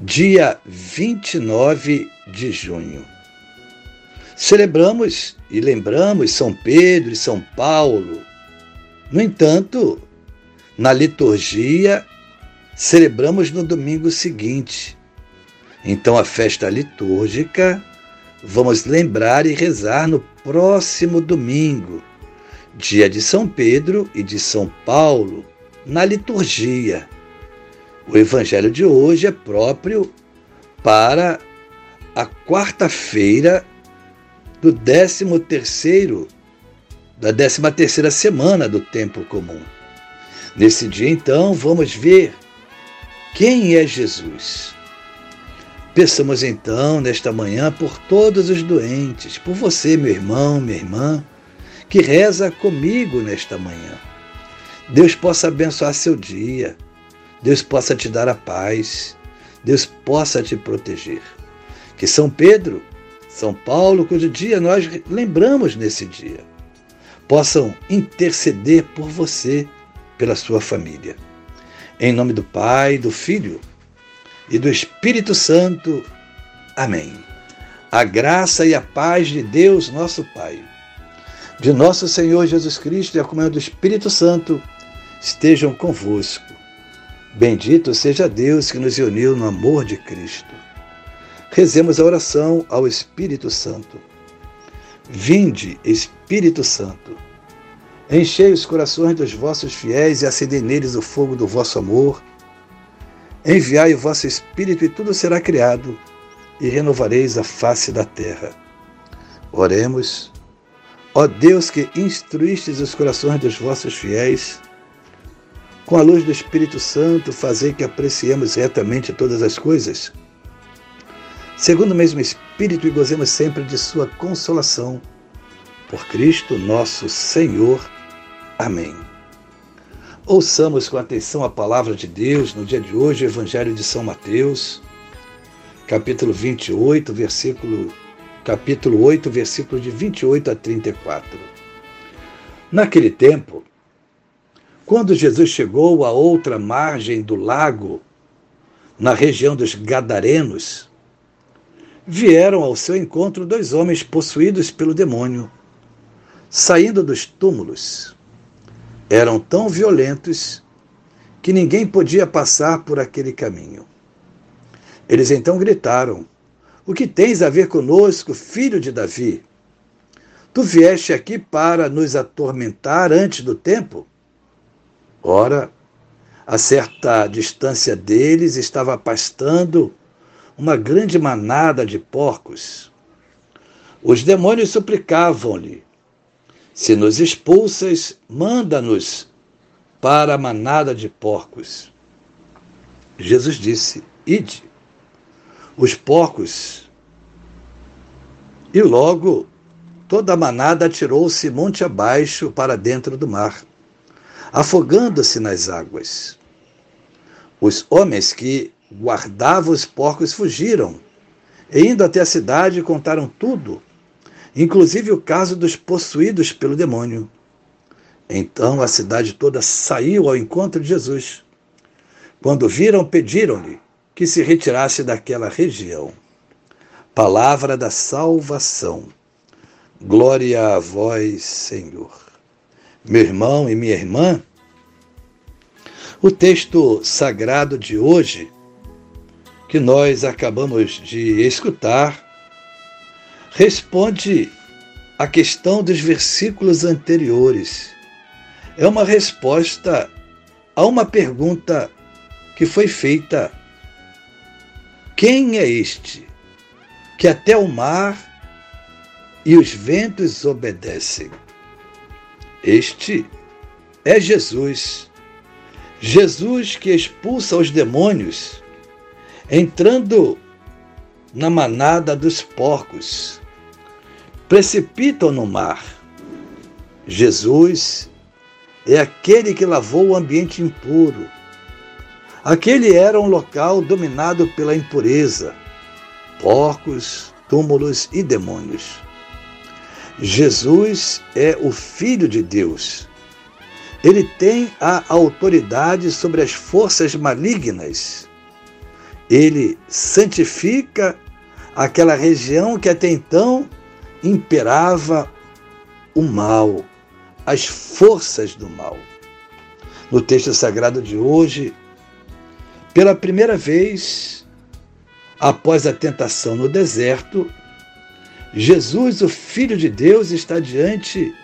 dia 29 de junho. Celebramos e lembramos São Pedro e São Paulo. No entanto, na liturgia, celebramos no domingo seguinte. Então, a festa litúrgica, vamos lembrar e rezar no próximo domingo, dia de São Pedro e de São Paulo, na liturgia. O evangelho de hoje é próprio para a quarta-feira do 13 terceiro da 13 terceira semana do tempo comum. Nesse dia então, vamos ver quem é Jesus. Peçamos então nesta manhã por todos os doentes, por você, meu irmão, minha irmã, que reza comigo nesta manhã. Deus possa abençoar seu dia Deus possa te dar a paz, Deus possa te proteger. Que São Pedro, São Paulo, cujo dia nós lembramos nesse dia, possam interceder por você, pela sua família. Em nome do Pai, do Filho e do Espírito Santo. Amém. A graça e a paz de Deus, nosso Pai, de nosso Senhor Jesus Cristo e a comunhão do Espírito Santo estejam convosco Bendito seja Deus que nos uniu no amor de Cristo. Rezemos a oração ao Espírito Santo. Vinde, Espírito Santo, enchei os corações dos vossos fiéis e acendei neles o fogo do vosso amor. Enviai o vosso Espírito e tudo será criado, e renovareis a face da terra. Oremos. Ó Deus que instruístes os corações dos vossos fiéis, com a luz do Espírito Santo, fazer que apreciemos retamente todas as coisas, segundo o mesmo Espírito, e gozemos sempre de Sua consolação. Por Cristo nosso Senhor. Amém. Ouçamos com atenção a palavra de Deus no dia de hoje, o Evangelho de São Mateus, capítulo 28, versículo capítulo 8, versículo de 28 a 34. Naquele tempo, quando Jesus chegou à outra margem do lago, na região dos Gadarenos, vieram ao seu encontro dois homens possuídos pelo demônio, saindo dos túmulos. Eram tão violentos que ninguém podia passar por aquele caminho. Eles então gritaram: O que tens a ver conosco, filho de Davi? Tu vieste aqui para nos atormentar antes do tempo? Ora, a certa distância deles estava pastando uma grande manada de porcos. Os demônios suplicavam-lhe: Se nos expulsas, manda-nos para a manada de porcos. Jesus disse: Ide. Os porcos. E logo toda a manada atirou-se monte abaixo para dentro do mar afogando-se nas águas. Os homens que guardavam os porcos fugiram, e indo até a cidade contaram tudo, inclusive o caso dos possuídos pelo demônio. Então a cidade toda saiu ao encontro de Jesus. Quando viram, pediram-lhe que se retirasse daquela região. Palavra da salvação. Glória a vós, Senhor meu irmão e minha irmã, o texto sagrado de hoje, que nós acabamos de escutar, responde à questão dos versículos anteriores. É uma resposta a uma pergunta que foi feita: Quem é este que até o mar e os ventos obedecem? Este é Jesus. Jesus que expulsa os demônios entrando na manada dos porcos, precipitam no mar. Jesus é aquele que lavou o ambiente impuro. Aquele era um local dominado pela impureza, porcos, túmulos e demônios. Jesus é o Filho de Deus. Ele tem a autoridade sobre as forças malignas. Ele santifica aquela região que até então imperava o mal, as forças do mal. No texto sagrado de hoje, pela primeira vez, após a tentação no deserto, Jesus, o Filho de Deus, está diante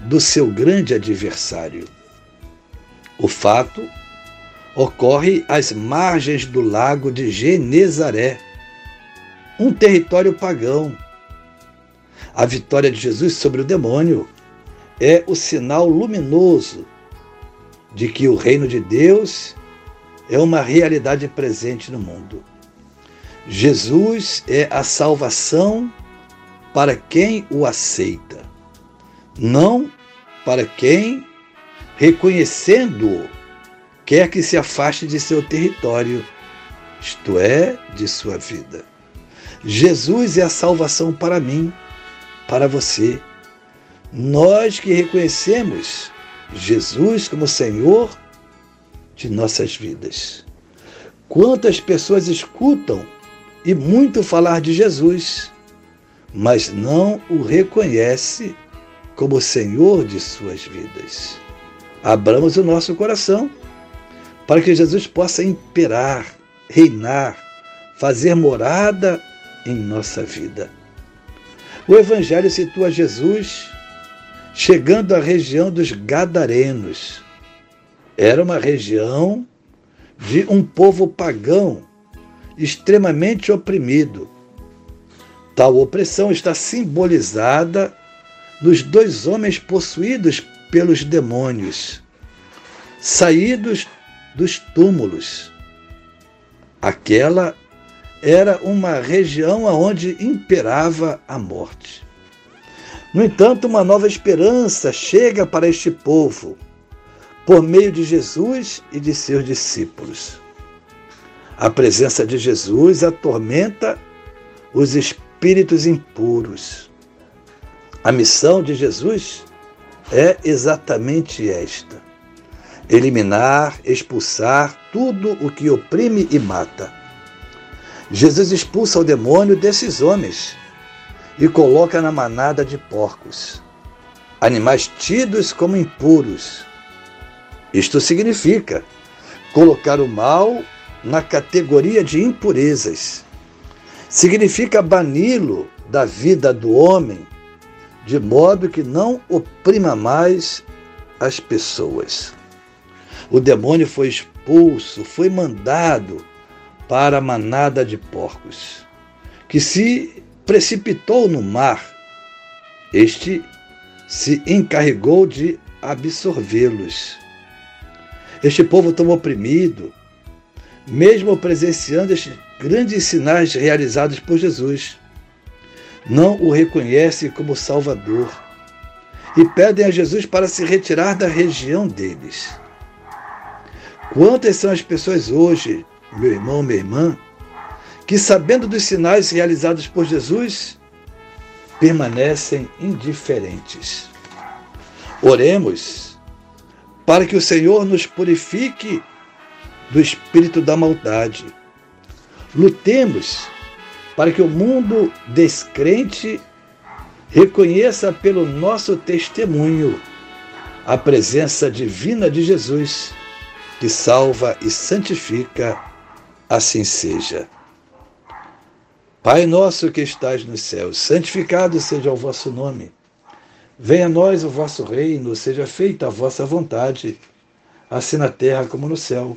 do seu grande adversário. O fato ocorre às margens do lago de Genezaré, um território pagão. A vitória de Jesus sobre o demônio é o sinal luminoso de que o reino de Deus é uma realidade presente no mundo. Jesus é a salvação para quem o aceita, não para quem, reconhecendo-o, quer que se afaste de seu território, isto é, de sua vida. Jesus é a salvação para mim, para você. Nós que reconhecemos Jesus como Senhor de nossas vidas. Quantas pessoas escutam e muito falar de Jesus, mas não o reconhece como Senhor de suas vidas. Abramos o nosso coração para que Jesus possa imperar, reinar, fazer morada em nossa vida. O Evangelho situa Jesus chegando à região dos Gadarenos. Era uma região de um povo pagão extremamente oprimido, Tal opressão está simbolizada nos dois homens possuídos pelos demônios, saídos dos túmulos. Aquela era uma região onde imperava a morte. No entanto, uma nova esperança chega para este povo por meio de Jesus e de seus discípulos. A presença de Jesus atormenta os espíritos espíritos impuros. A missão de Jesus é exatamente esta: eliminar, expulsar tudo o que oprime e mata. Jesus expulsa o demônio desses homens e coloca na manada de porcos, animais tidos como impuros. Isto significa colocar o mal na categoria de impurezas significa bani-lo da vida do homem, de modo que não oprima mais as pessoas. O demônio foi expulso, foi mandado para a manada de porcos, que se precipitou no mar. Este se encarregou de absorvê-los. Este povo tão oprimido, mesmo presenciando estes grandes sinais realizados por Jesus, não o reconhecem como Salvador e pedem a Jesus para se retirar da região deles. Quantas são as pessoas hoje, meu irmão, minha irmã, que sabendo dos sinais realizados por Jesus, permanecem indiferentes. Oremos para que o Senhor nos purifique do espírito da maldade. Lutemos para que o mundo descrente reconheça pelo nosso testemunho a presença divina de Jesus, que salva e santifica, assim seja. Pai nosso que estás nos céus, santificado seja o vosso nome. Venha a nós o vosso reino, seja feita a vossa vontade, assim na terra como no céu.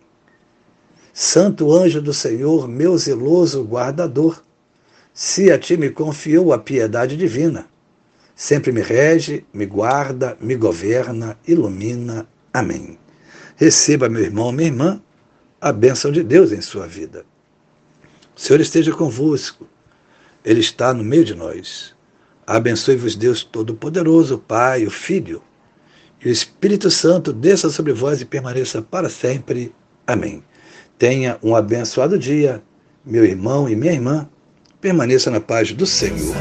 Santo anjo do Senhor, meu zeloso guardador, se a ti me confiou a piedade divina, sempre me rege, me guarda, me governa, ilumina. Amém. Receba, meu irmão, minha irmã, a bênção de Deus em sua vida. O Senhor esteja convosco. Ele está no meio de nós. Abençoe-vos, Deus Todo-Poderoso, Pai, o Filho e o Espírito Santo, desça sobre vós e permaneça para sempre. Amém. Tenha um abençoado dia, meu irmão e minha irmã. Permaneça na paz do Senhor.